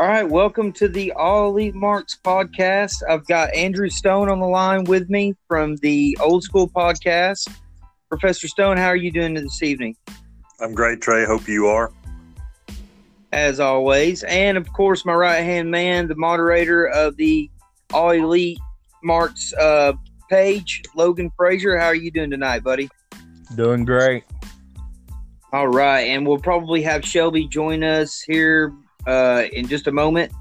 All right, welcome to the All Elite Marks podcast. I've got Andrew Stone on the line with me from the Old School podcast. Professor Stone, how are you doing this evening? I'm great, Trey. Hope you are. As always. And of course, my right hand man, the moderator of the All Elite Marks uh, page, Logan Frazier. How are you doing tonight, buddy? Doing great. All right. And we'll probably have Shelby join us here uh, in just a moment.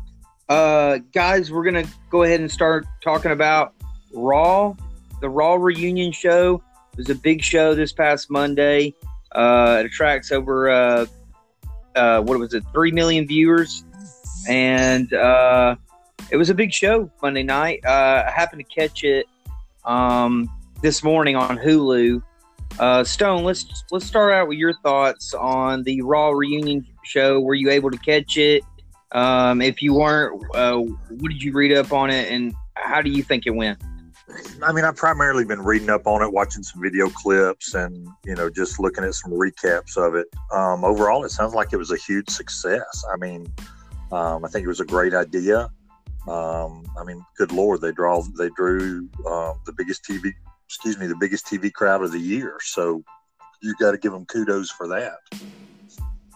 Uh, guys, we're going to go ahead and start talking about Raw, the Raw reunion show. It was a big show this past Monday. Uh, it attracts over, uh, uh, what was it, 3 million viewers. And uh, it was a big show Monday night. Uh, I happened to catch it um, this morning on Hulu. Uh, Stone, let's let's start out with your thoughts on the Raw reunion show. Were you able to catch it? Um, if you weren't, uh, what did you read up on it, and how do you think it went? I mean, I've primarily been reading up on it, watching some video clips, and you know, just looking at some recaps of it. Um, overall, it sounds like it was a huge success. I mean, um, I think it was a great idea. Um, I mean, good lord, they draw they drew uh, the biggest TV, excuse me, the biggest TV crowd of the year. So you got to give them kudos for that.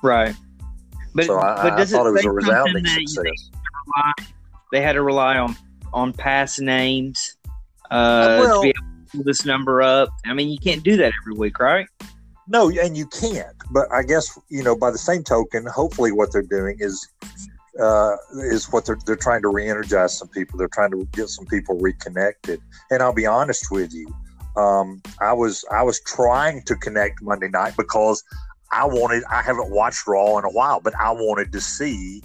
Right. But, so I, but I thought it, it was a resounding success. They had, rely, they had to rely on on past names uh, well, to be able to pull this number up. I mean, you can't do that every week, right? No, and you can't. But I guess you know, by the same token, hopefully, what they're doing is uh, is what they're they're trying to re-energize some people. They're trying to get some people reconnected. And I'll be honest with you, um, I was I was trying to connect Monday night because I wanted, I haven't watched Raw in a while, but I wanted to see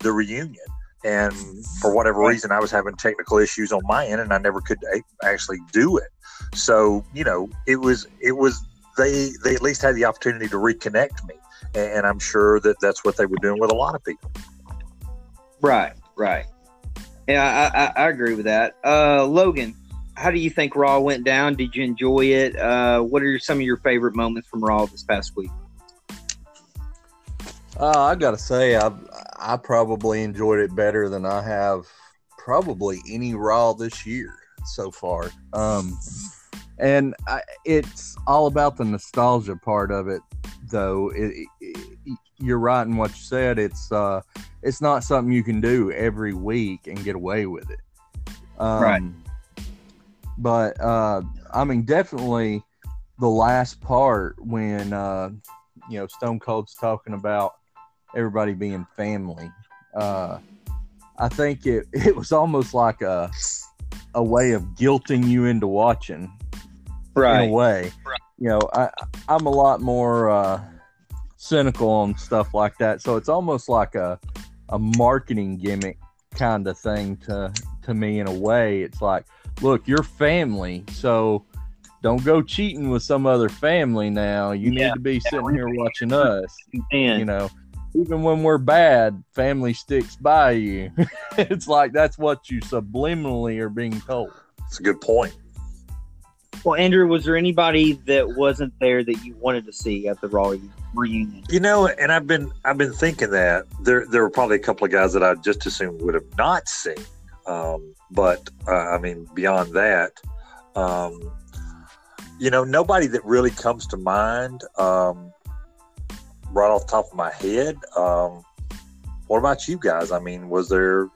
the reunion. And for whatever reason, I was having technical issues on my end and I never could actually do it. So, you know, it was, it was, they, they at least had the opportunity to reconnect me. And I'm sure that that's what they were doing with a lot of people. Right, right. Yeah, I, I, I agree with that. Uh, Logan, how do you think Raw went down? Did you enjoy it? Uh, what are some of your favorite moments from Raw this past week? Uh, I gotta say, I I probably enjoyed it better than I have probably any Raw this year so far. Um, and I, it's all about the nostalgia part of it, though. It, it, you're right in what you said. It's uh, it's not something you can do every week and get away with it. Um, right. But uh, I mean, definitely the last part when uh, you know Stone Cold's talking about everybody being family. Uh, I think it, it was almost like a a way of guilting you into watching, right? In a way, right. you know, I I'm a lot more uh, cynical on stuff like that, so it's almost like a a marketing gimmick kind of thing to to me in a way. It's like, look, you're family, so don't go cheating with some other family now. You yeah. need to be sitting here watching us. You know, even when we're bad, family sticks by you. it's like that's what you subliminally are being told. It's a good point. Well, Andrew, was there anybody that wasn't there that you wanted to see at the Raw reunion? You know, and I've been I've been thinking that there there were probably a couple of guys that I just assumed would have not seen. Um, but uh, I mean, beyond that, um, you know, nobody that really comes to mind. Um, right off the top of my head. Um, what about you guys? I mean, was there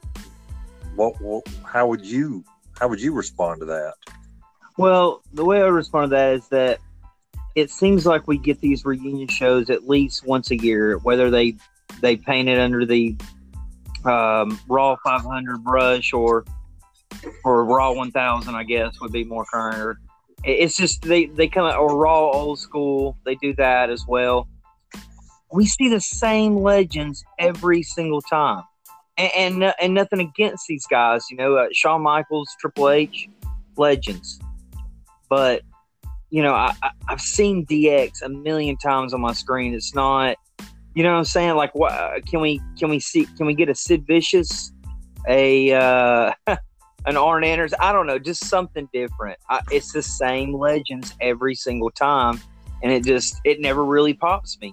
what, what? How would you? How would you respond to that? Well, the way I respond to that is that it seems like we get these reunion shows at least once a year, whether they they paint it under the um, Raw 500 brush or or Raw 1000, I guess would be more current. It's just they they come out or Raw old school. They do that as well we see the same legends every single time, and and, and nothing against these guys. You know, uh, Shawn Michaels, Triple H, legends, but you know, I, I, have seen DX a million times on my screen. It's not, you know, what I'm saying like, what uh, can we can we see? Can we get a Sid Vicious, a uh, an Arn Anderson? I don't know, just something different. I, it's the same legends every single time, and it just it never really pops me.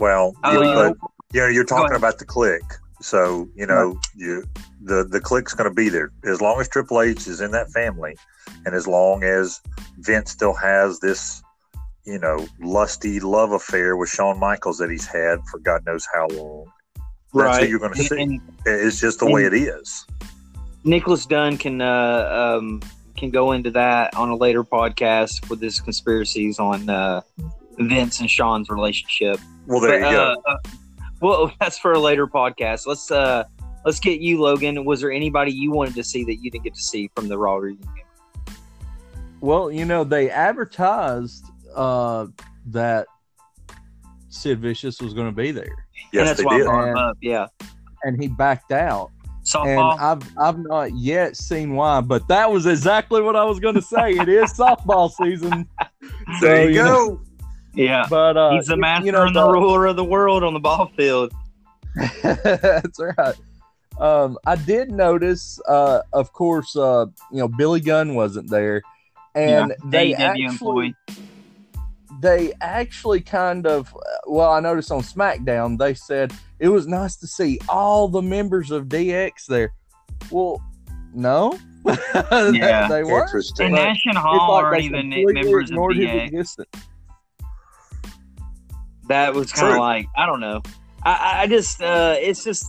Well, uh, you, but, know, you're talking about the Kliq. So you know, you the the Kliq's going to be there as long as Triple H is in that family, and as long as Vince still has this, you know, lusty love affair with Shawn Michaels that he's had for God knows how long. That's right. who you're going to see. And it's just the way it is. Nicholas Dunn can uh, um, can go into that on a later podcast with his conspiracies on uh, Vince and Shawn's relationship. Well, there But, you go. uh, uh, well, that's for a later podcast. Let's uh, let's get you, Logan. Was there anybody you wanted to see that you didn't get to see from the Raw reunion? Well, you know, they advertised uh, that Sid Vicious was going to be there, and yes, that's they why I did. brought him And- up. Yeah, and he backed out. And softball. I've I've not yet seen why, but that was exactly what I was going to say. It is softball season. So, There you know, go. Yeah, but uh, he's the you- master you know, and the ruler of the world on the ball field. That's right. Um, I did notice, uh, of course, uh, you know, Billy Gunn wasn't there, and yeah, they AEW actually employee. they actually kind of well, I noticed on SmackDown they said it was nice to see all the members of DX there. Well, no, Yeah. they weren't. Interesting. And Nash and Hall like aren't even members of DX. existence. That was kind of like I don't know. I- I, just uh, it's just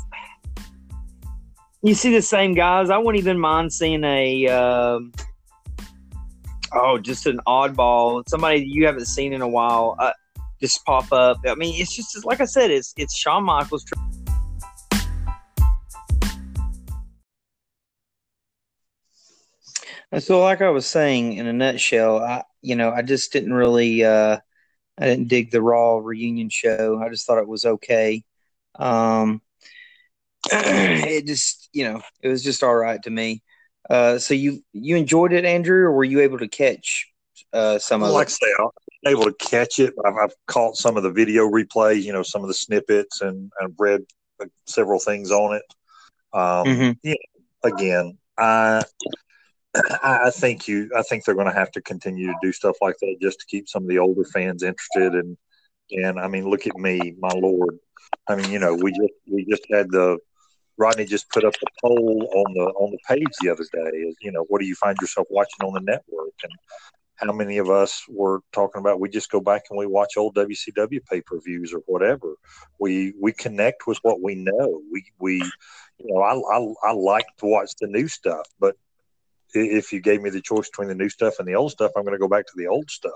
you see the same guys. I wouldn't even mind seeing a um, oh just an oddball somebody you haven't seen in a while uh, just pop up. I mean, it's just like I said, it's it's Shawn Michaels. And so, like I was saying, in a nutshell, I you know I just didn't really uh, I didn't dig the Raw reunion show. I just thought it was okay. Um, it just you know it was just all right to me. Uh, so you you enjoyed it, Andrew, or were you able to catch uh, some of like I it? say, I'm able to catch it. I've, I've caught some of the video replays, you know, some of the snippets, and and read uh, several things on it. Um, Mhm. yeah, again, I I think you I think they're going to have to continue to do stuff like that just to keep some of the older fans interested. And and I mean, look at me, my lord. I mean, you know, we just we just had the Rodney just put up a poll on the on the page the other day. You know, what do you find yourself watching on the network? And how many of us were talking about we just go back and we watch old WCW pay per views or whatever. We we connect with what we know. We we you know I, I I like to watch the new stuff, but if you gave me the choice between the new stuff and the old stuff, I'm going to go back to the old stuff.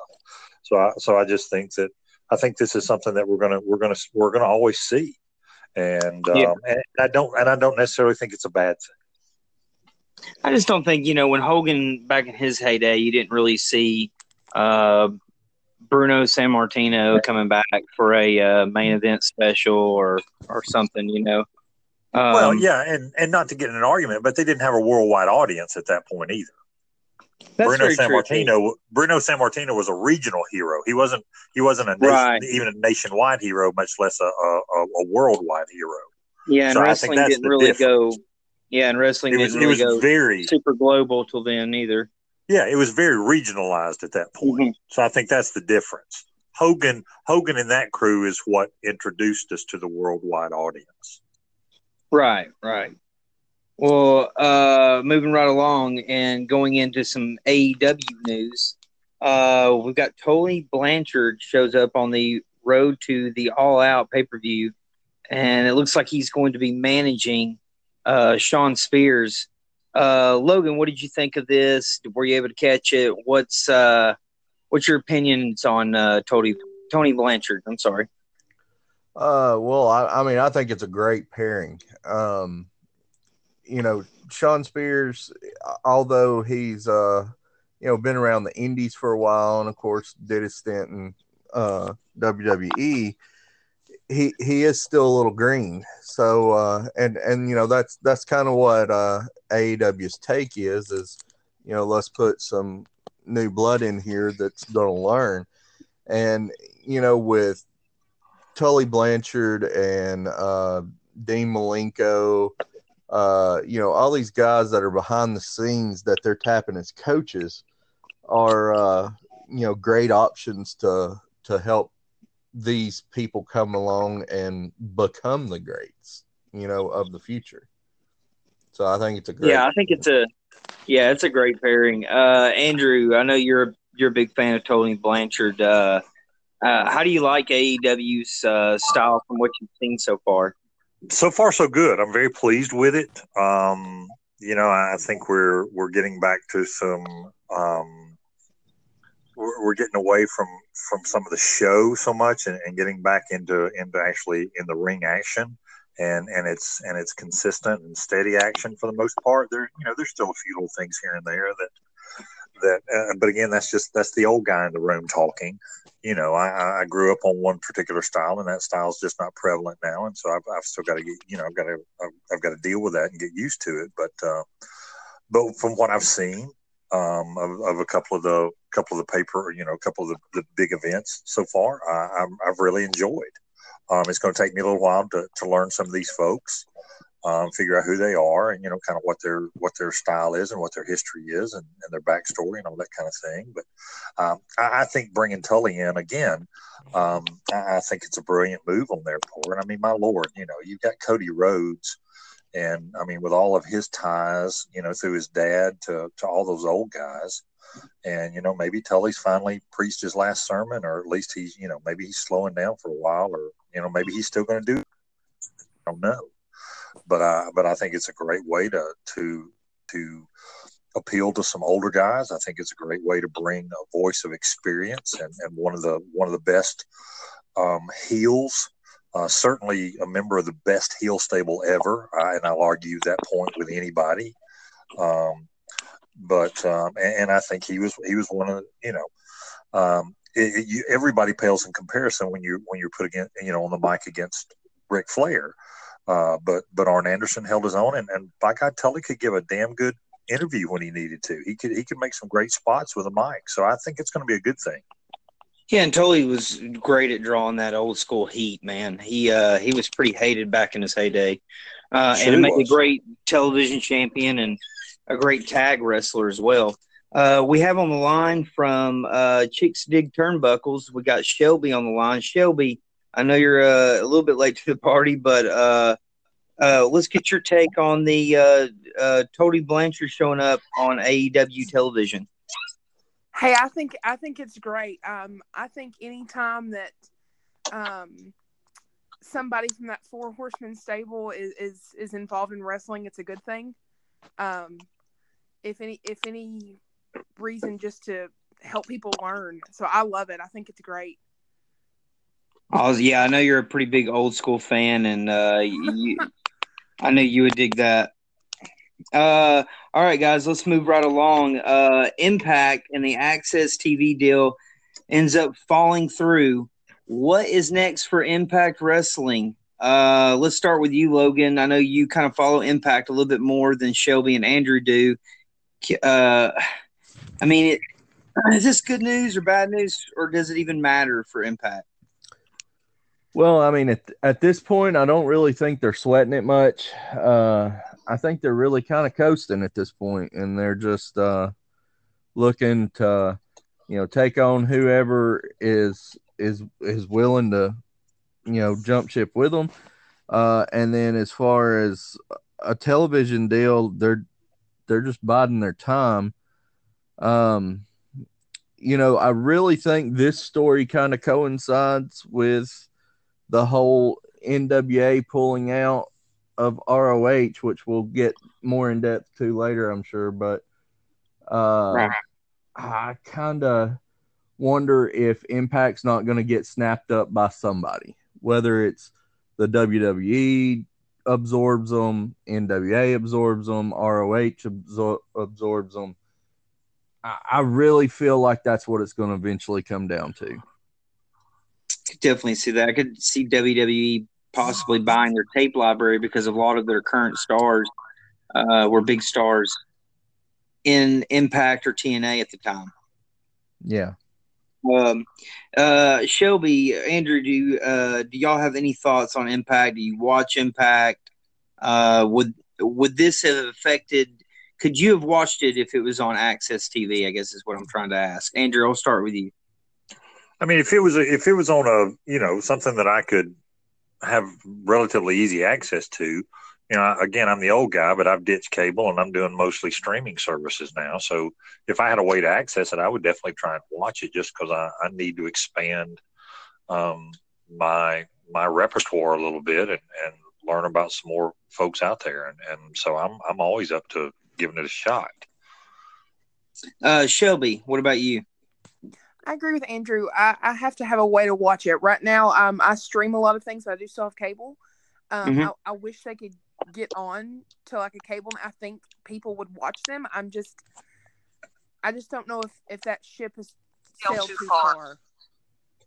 So I so I just think that I think this is something that we're gonna we're gonna we're gonna always see, and um, Yeah. and I don't and I don't necessarily think it's a bad thing. I just don't think you know when Hogan back in his heyday, you didn't really see uh, Bruno Sammartino coming back for a uh, main event special or or something. You know. Um, well, yeah, and and not to get in an argument, but they didn't have a worldwide audience at that point either. that's Bruno San. Martino Bruno Sammartino was a regional hero. He wasn't he wasn't a nation, Right. even a nationwide hero, much less a, a, a worldwide hero. Yeah, and So wrestling didn't really difference. go. Yeah, and wrestling It was didn't it really was go very super global till then either. yeah, it was very regionalized at that point. Mhm. So I think that's the difference. Hogan Hogan and that crew is what introduced us to the worldwide audience. Right, right. Well, uh, moving right along and going into some AEW news, uh, we've got Tony Blanchard shows up on the road to the All Out pay per view, and it looks like he's going to be managing uh, Shawn Spears. Uh, Logan, what did you think of this? Were you able to catch it? What's uh, what's your opinions on uh, Tony Tully Blanchard? I'm sorry. Uh, well, I, I mean, I think it's a great pairing. Um, you know, Shawn Spears, although he's uh, you know, been around the Indies for a while, and of course did his stint in uh, WWE, he he is still a little green. So, uh, and and you know, that's that's kind of what uh, AEW's take is is you know, let's put some new blood in here that's going to learn, and you know, with Tully Blanchard and uh, Dean Malenko, uh, you know, all these guys that are behind the scenes that they're tapping as coaches are, uh, you know, great options to to help these people come along and become the greats. you know, of the future. So I think it's a great. Yeah, I think it's a yeah, it's a great pairing. Uh, Andrew, I know you're you're a big fan of Tully Blanchard. Uh, uh, how do you like AEW's uh, style from what you've seen so far? So far, so good. I'm very pleased with it. Um, you know, I think we're we're getting back to some. Um, we're, we're getting away from from some of the show so much and, and getting back into into actually in the ring action and and it's and it's consistent and steady action for the most part. There, you know, there's still a few little things here and there that that, uh, but again, that's just that's the old guy in the room talking. You know, I, I grew up on one particular style, and that style is just not prevalent now, and so I've, I've still got to get, you know, I've got to I've, got to deal with that and get used to it. But uh, but from what I've seen um, of, of a couple of the couple of the paper, you know, a couple of the, the big events so far, I, I'm, I've really enjoyed. Um, it's going to take me a little while to, to learn some of these folks, um, figure out who they are, and you know, kind of what their what their style is and what their history is, and, and their backstory and all that kind of thing. But um, I, I, think bringing Tully in again, um, I, I, think it's a brilliant move on their part. I mean, my lord, you know, you've got Cody Rhodes. And I mean, with all of his ties, you know, through his dad to, to all those old guys, and you know maybe Tully's finally preached his last sermon, or at least he's you know maybe he's slowing down for a while, or you know, maybe he's still going to do. I don't know, but I but I think it's a great way to to to appeal to some older guys. I think it's a great way to bring a voice of experience and, and one of the one of the best um, heels. Uh, certainly a member of the best heel stable ever, and I'll argue that point with anybody. Um, but um, and, and, I think he was he was one of you know um, it, it, you, everybody pales in comparison when you when you're putting you know on the mic against Ric Flair. Uh, but but Arn Anderson held his own, and, and by God, Tully could give a damn good interview when he needed to. He could he could make some great spots with a mic. So I think it's going to be a good thing. Yeah, and Tully was great at drawing that old school heat, man. He uh, he was pretty hated back in his heyday, uh, sure and made a great television champion and a great tag wrestler as well. Uh, we have on the line from uh, Chicks Dig Turnbuckles. We got Shelby on the line. Shelby, I know you're uh, a little bit late to the party, but uh, uh, let's get your take on the uh, uh, Tully Blanchard showing up on AEW television. Hey, I think I think it's great. Um, I think anytime that um, somebody from that Four Horsemen stable is, is is involved in wrestling, it's a good thing. Um, if any if any reason just to help people learn. So I love it. I think it's great. Oh yeah, I know you're a pretty big old school fan, and uh, you, I know you would dig that. Uh, all right, guys, let's move right along. Uh, Impact and the Access TV deal ends up falling through. What is next for Impact Wrestling? Uh, let's start with you, Logan. I know you kind of follow Impact a little bit more than Shelby and Andrew do. Uh, I mean, it, is this good news or bad news, or does it even matter for Impact? Well, I mean, at, at this point, I don't really think they're sweating it much. Uh, I think they're really kind of coasting at this point, and they're just uh, looking to, you know, take on whoever is is is willing to, you know, jump ship with them. Uh, and then as far as a television deal, they're they're just biding their time. Um, you know, I really think this story kind of coincides with the whole NWA pulling out of ROH, which we'll get more in depth to later, I'm sure. But uh, right. I kind of wonder if Impact's not going to get snapped up by somebody, whether it's the WWE absorbs them, NWA absorbs them, ROH absor- absorbs them. I, really feel like that's what it's going to eventually come down to. Could definitely see that. I could see WWE possibly buying their tape library because a lot of their current stars uh, were big stars in Impact or TNA at the time. Yeah. Um, uh, Shelby, Andrew, do you, uh, do y'all have any thoughts on Impact? Do you watch Impact? Uh, would would this have affected could you have watched it if it was on Access TV? I guess is what I'm trying to ask. Andrew, I'll start with you. I mean, if it was if it was on a you know something that I could have relatively easy access to. You know, again, I'm the old guy, but I've ditched cable and I'm doing mostly streaming services now. So if I had a way to access it, I would definitely try and watch it just because I, I need to expand um, my my repertoire a little bit and, and learn about some more folks out there. And, and so I'm I'm always up to giving it a shot. Uh, Shelby, what about you? I agree with Andrew. I, I have to have a way to watch it. Right now, um, I stream a lot of things, but I do still have cable. Um, Mhm. I, I wish they could get on to like a cable. I think people would watch them. I'm just, I just don't know if if that ship has sailed too far.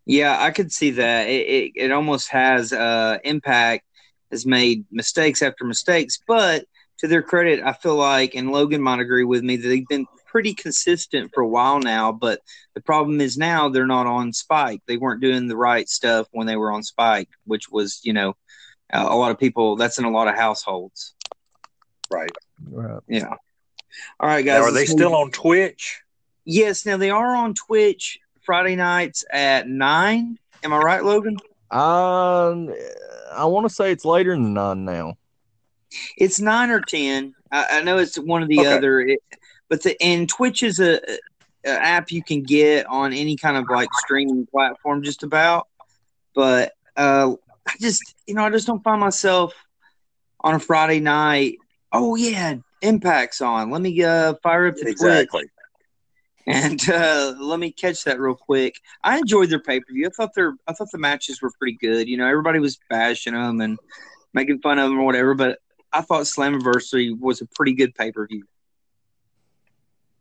Yeah, I could see that. It it, it almost has uh, impact has made mistakes after mistakes, but to their credit, I feel like, and Logan might agree with me that they've been pretty consistent for a while now. But the problem is now they're not on Spike. They weren't doing the right stuff when they were on Spike, which was, you know, a a lot of people. That's in a lot of households. Right. Right. Yeah. All right, guys. Now, are they still on Twitch? Yes. Now they are on Twitch Friday nights at nine. Am I right, Logan? Um, I want to say it's later than nine now. It's nine or ten. I, I know it's one or the Okay. other, it, but the and Twitch is a, a app you can get on any kind of like streaming platform, just about. But uh, I just you know I just don't find myself on a Friday night. Oh yeah, Impact's on. Let me uh, fire up the Twitch Exactly. and uh, let me catch that real quick. I enjoyed their pay per view. I thought their I thought the matches were pretty good. You know, everybody was bashing them and making fun of them or whatever, but I thought Slammiversary was a pretty good pay per view.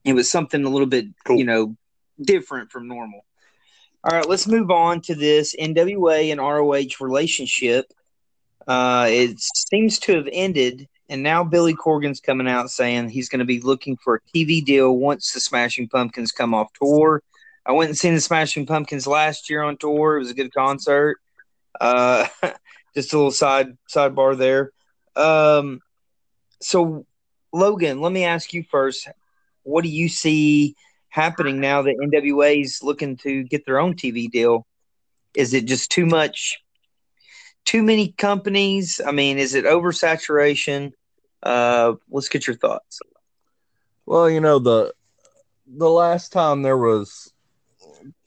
It was something a little bit, Cool. you know, different from normal. All right, let's move on to this NWA and ROH relationship. Uh, it seems to have ended, and now Billy Corgan's coming out saying he's going to be looking for a TV deal once the Smashing Pumpkins come off tour. I went and seen the Smashing Pumpkins last year on tour. It was a good concert. Uh, just a little side sidebar there. Um, so, Logan, let me ask you first. What do you see happening now that NWA is looking to get their own TV deal? Is it just too much, too many companies? I mean, is it oversaturation? Uh, let's get your thoughts. Well, you know the the last time there was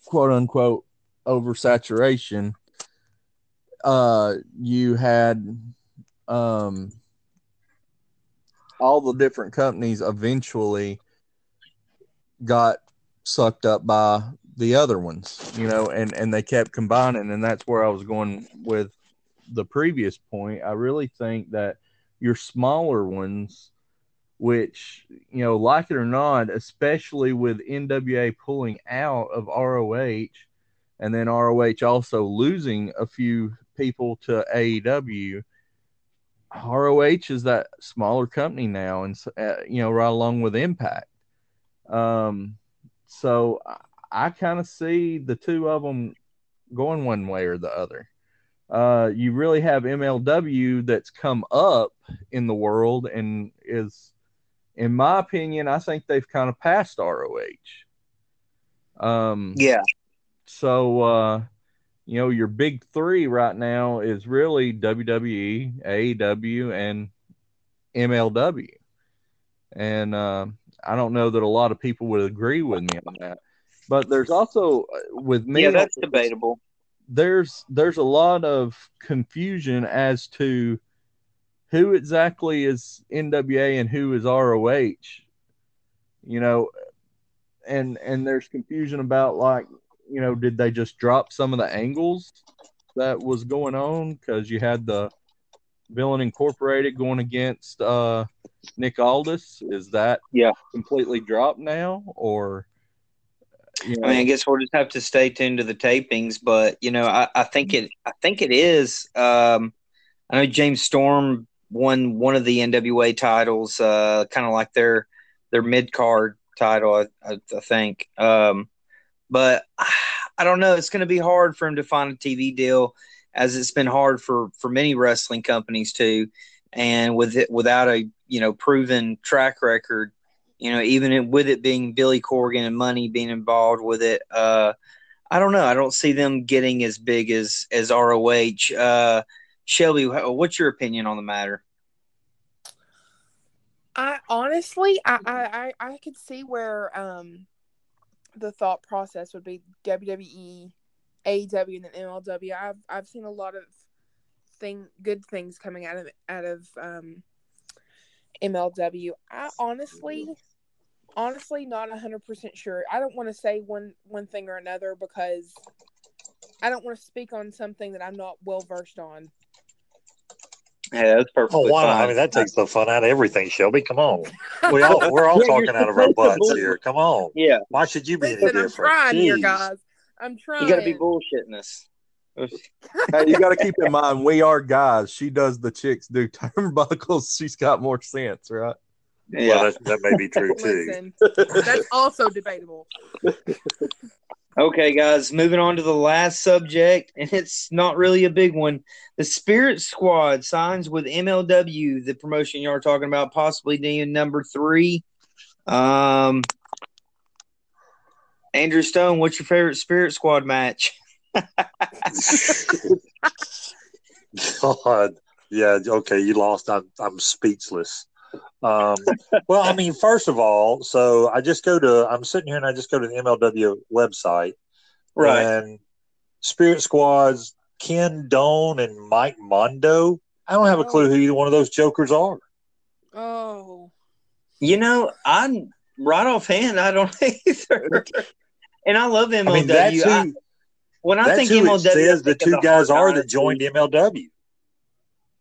quote unquote oversaturation, uh, you had um all the different companies eventually got sucked up by the other ones, you know, and and they kept combining, and that's where I was going with the previous point. I really think that your smaller ones which you know, like it or not, especially with NWA pulling out of ROH, and then ROH also losing a few people to AEW. ROH is that smaller company now, and uh, you know, right along with Impact. Um, so I, I kind of see the two of them going one way or the other. Uh, you really have MLW that's come up in the world and is in my opinion, I think they've kind of passed ROH. Um, Yeah, so, uh, you know, your big three right now is really WWE, AEW, and MLW. And uh, I don't know that a lot of people would agree with me on that. But there's also uh, with me, yeah, that's debatable. there's there's a lot of confusion as to who exactly is NWA and who is ROH. You know, and and there's confusion about like, you know, did they just drop some of the angles that was going on because you had the Villain Incorporated going against uh Nick Aldis? Is that Yeah. completely dropped now or you know, I mean, I guess we'll just have to stay tuned to the tapings, but you know, I, I think it, I think it is. Um, I know James Storm won one of the NWA titles, uh, kind of like their their mid card title, I, I, I think. Um, but I don't know. It's going to be hard for him to find a TV deal, as it's been hard for for many wrestling companies too. And with it, without a you know proven track record, you know, even it, with it being Billy Corgan and money being involved with it, uh, I don't know. I don't see them getting as big as as ROH. Uh, Shelby, what's your opinion on the matter? I honestly, I, I I could see where um the thought process would be WWE, AEW, and then MLW. I've I've seen a lot of thing good things coming out of out of um MLW. I honestly, honestly, not hundred percent sure. I don't want to say one one thing or another because I don't want to speak on something that I'm not well versed on. Yeah, that's perfect. Oh, why not? I mean, that takes the fun out of everything, Shelby. Come on. We all, we're all talking out of our butts here. Come on. yeah, Why should you be any Listen, I'm different? trying here, Jeez. guys. I'm trying. you got to be bullshitting us. Hey, you got to keep in mind, we are guys. She does the chicks do turnbuckles. She's got more sense, right? Well, Yeah. that, that may be true too. Listen, that's also debatable. Okay, guys, moving on to the last subject, and it's not really a big one. The Spirit Squad signs with MLW, the promotion you are talking about, possibly being number three. Um, Andrew Stone, what's your favorite Spirit Squad match? God, yeah, okay, you lost. I'm I'm speechless. Um, well, I mean, first of all, so I just go to I'm sitting here and I just go to the MLW website Right. and Spirit Squads, Ken Doan and Mike Mondo. I don't have a clue who either one of those jokers are. Oh, You know, I'm right offhand. I don't either. And I love MLW. I mean, that's who, I- when I think who MLW, it says I the think of two guys are that joined MLW.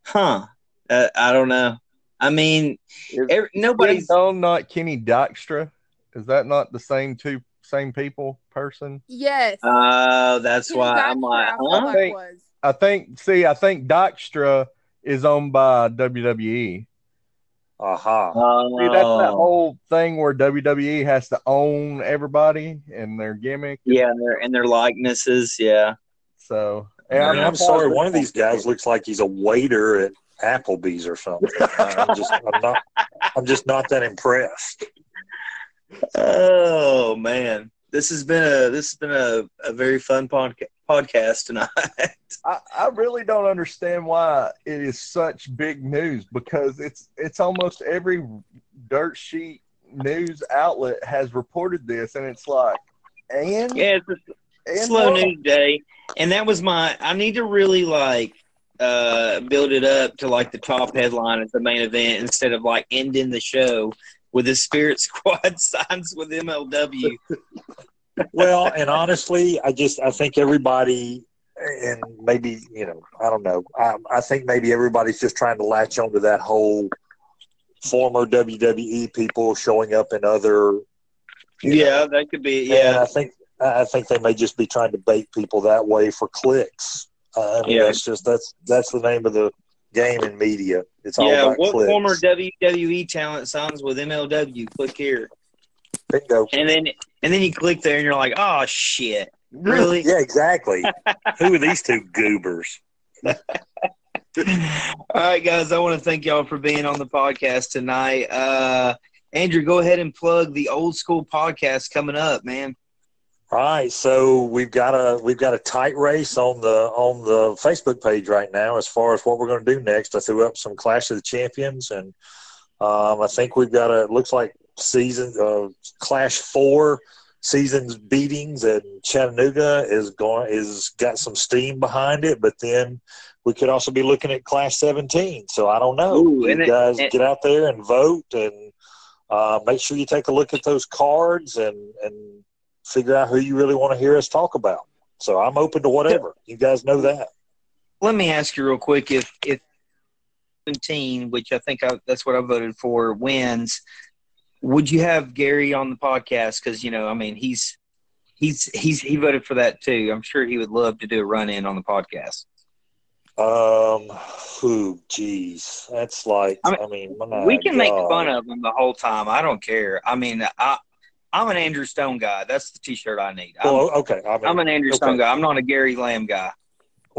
Huh? Uh, I don't know. I mean, Is every, nobody's. Stone not Kenny Dykstra? Is that not the same two same people person? yes. Oh, that's Kenny why I'm like, I huh? like Think- I think. See, I think Dykstra is owned by WWE. Aha. Oh, See, that's that oh. whole thing where WWE has to own everybody and their gimmick. yeah, and their and their likenesses. Yeah, So, I yeah, mean, I'm sorry. One of these guys looks like he's a waiter at Applebee's or something. I'm just, I'm not, I'm just not that impressed. Oh man, this has been a this has been a, a very fun podca- podcast tonight. I, I really don't understand why it is such big news because it's it's almost every dirt sheet news outlet has reported this, and it's like, and yeah, it's a and slow what? news day, and that was my. I need to really like uh build it up to like the top headline at the main event instead of like ending the show with the Spirit Squad signs with MLW. Well, and honestly, I just, I think everybody, and maybe you know, I don't know. I, I think maybe everybody's just trying to latch onto that whole former WWE people showing up in other. you know, Yeah, that could be. Yeah, I think I think they may just be trying to bait people that way for clicks. Uh, I mean, Yeah. that's just that's that's the name of the game in media. It's all yeah. about What clicks. former WWE talent signs with MLW? Click here, Bingo. and then and then you click there, and you're like, oh shit, really? Yeah, exactly. Who are these two goobers? All right, guys. I want to thank y'all for being on the podcast tonight. Uh, Andrew, go ahead and plug the old school podcast coming up, man. All right, so we've got a we've got a tight race on the on the Facebook page right now as far as what we're going to do next. I threw up some Clash of the Champions, and um, I think we've got a it looks like season uh, Clash Four seasons beatings, and Chattanooga is going is got some steam behind it. But then we could also be looking at Clash Seventeen. So I don't know. Ooh, you and it- guys get out there and vote, and uh, make sure you take a look at those cards and and figure out who you really want to hear us talk about. So I'm open to whatever. You guys know that. Let me ask you real quick: if if 17, which I think I, that's what I voted for, wins, would you have Gary on the podcast? Because you know, I mean, he's he's he's he voted for that too. I'm sure he would love to do a run in on the podcast. Um, who? Geez, that's like. I I mean, mean, my we can make fun of him the whole time. I don't care. I mean, I I'm an Andrew Stone guy. That's the T-shirt I need. I'm, Well, okay. I mean, I'm an Andrew Stone guy. I'm not a Gary Lamb guy.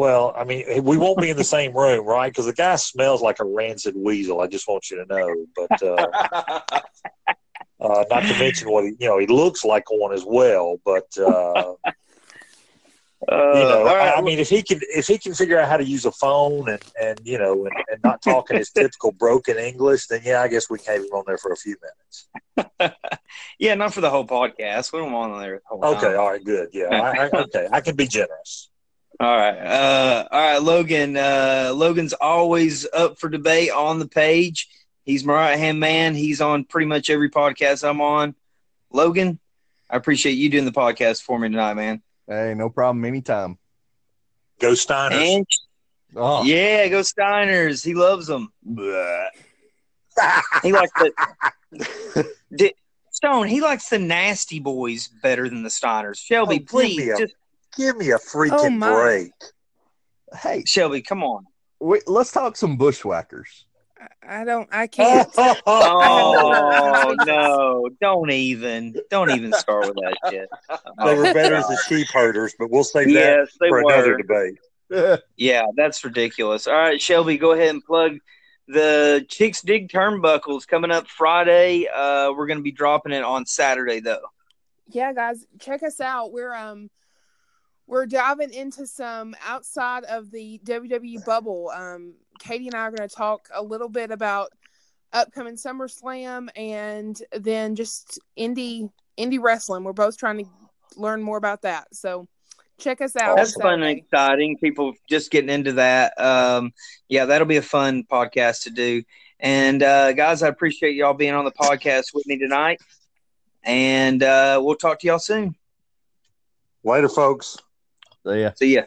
Well, I mean, we won't be in the same room, right? Because the guy smells like a rancid weasel. I just want you to know. But uh, uh, not to mention what he, you know, he looks like one as well. But uh, Uh, you know, right, I, I mean, if he can, if he can figure out how to use a phone and and you know, and, and not talking his typical broken English, then yeah, I guess we can have him on there for a few minutes. yeah, not for the whole podcast. We don't want him on there. The whole Okay, time. all right, good. Yeah, I, I, okay, I can be generous. All right. Uh, all right, Logan. Uh, Logan's always up for debate on the page. He's my right hand man. He's on pretty much every podcast I'm on. Logan, I appreciate you doing the podcast for me tonight, man. Hey, no problem. Anytime. Go Steiners. And Oh, yeah, go Steiners. He loves them. He likes the Di- Stone. He likes the nasty boys better than the Steiners. Shelby, Oh, please, just Give me a Oh, freaking my. break. hey, Shelby, come on. wait, let's talk some bushwhackers. I don't. I can't. Oh no! Don't even, don't even start with that shit. they were better as the sheep herders, but we'll save that Yes, they for another debate. Yeah, that's ridiculous. All right, Shelby, go ahead and plug the Chicks Dig Turnbuckles coming up Friday. Uh, we're going to be dropping it on Saturday, though. yeah guys check us out we're um we're diving into some outside of the wwe bubble um katie and i are going to talk a little bit about upcoming SummerSlam and then just indie indie wrestling we're both trying to learn more about that so check us out That's fun and exciting. People just getting into that. Um, yeah, that'll be a fun podcast to do. And uh, guys, I appreciate y'all being on the podcast with me tonight. And uh, we'll talk to y'all soon. Later, folks. So yeah. See ya.